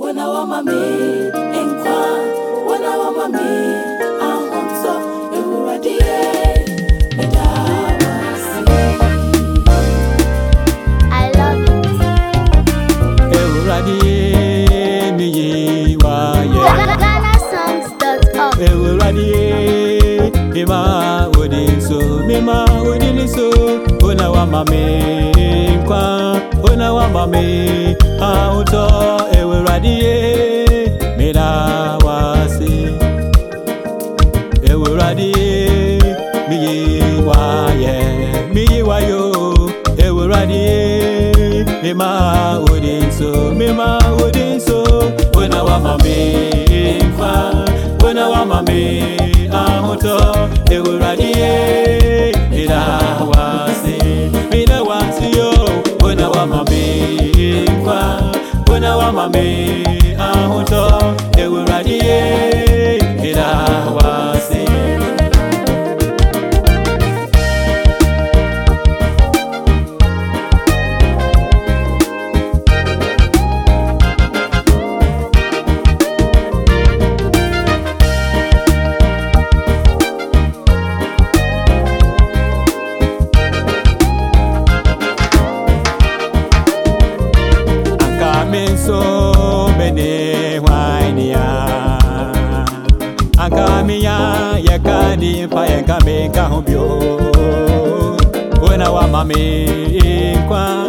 wanawama kwa, ona wa mame, ah, uto, Ewuradie mina wase Ewuradie miyi waye miyi wayo Ewuradie mima odinso mima odinso Wena wamame mfa Wena wamame ahoto Ewuradie você. mia yakandipa yakameka hombyo wena wamami kwa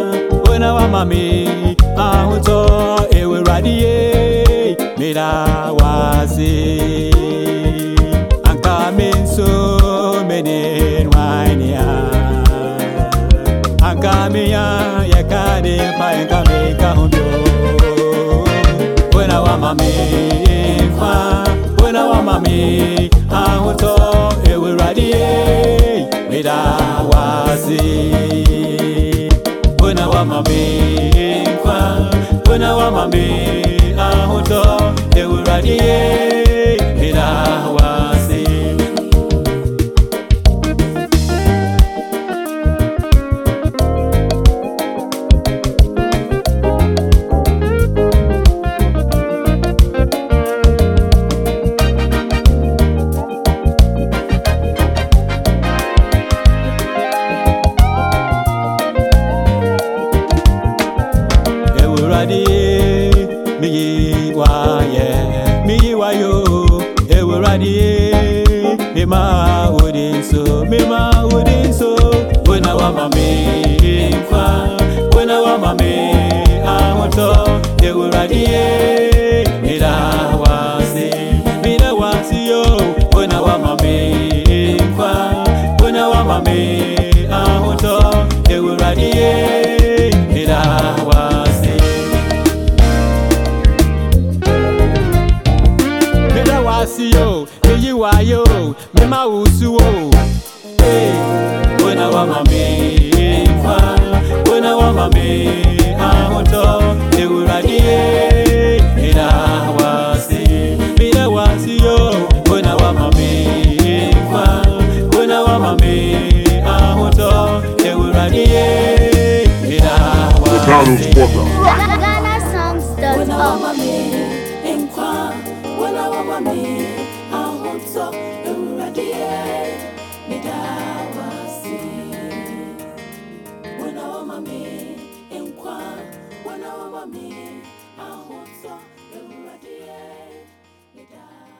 wena wamami auto ewe radiye mira wazi ankaminsu menin wainia ankamia yakandipa yakameka hombyo wena wamami wamame nkwa tona wamame ahotɔ ewuradi yee. adi miyi wa ye miyi wa yo ewuro adi mima odi nso mima odi nso wena wa ma mi nfa wena wa ma mi ahotɔ ewuro adi ye mira wa si mira wa si yo wena wa ma mi nfa wena wa ma mi. eyiwayo memawusuwo Battle Squadron. mi ahotɔ ewurade yɛ ne daa.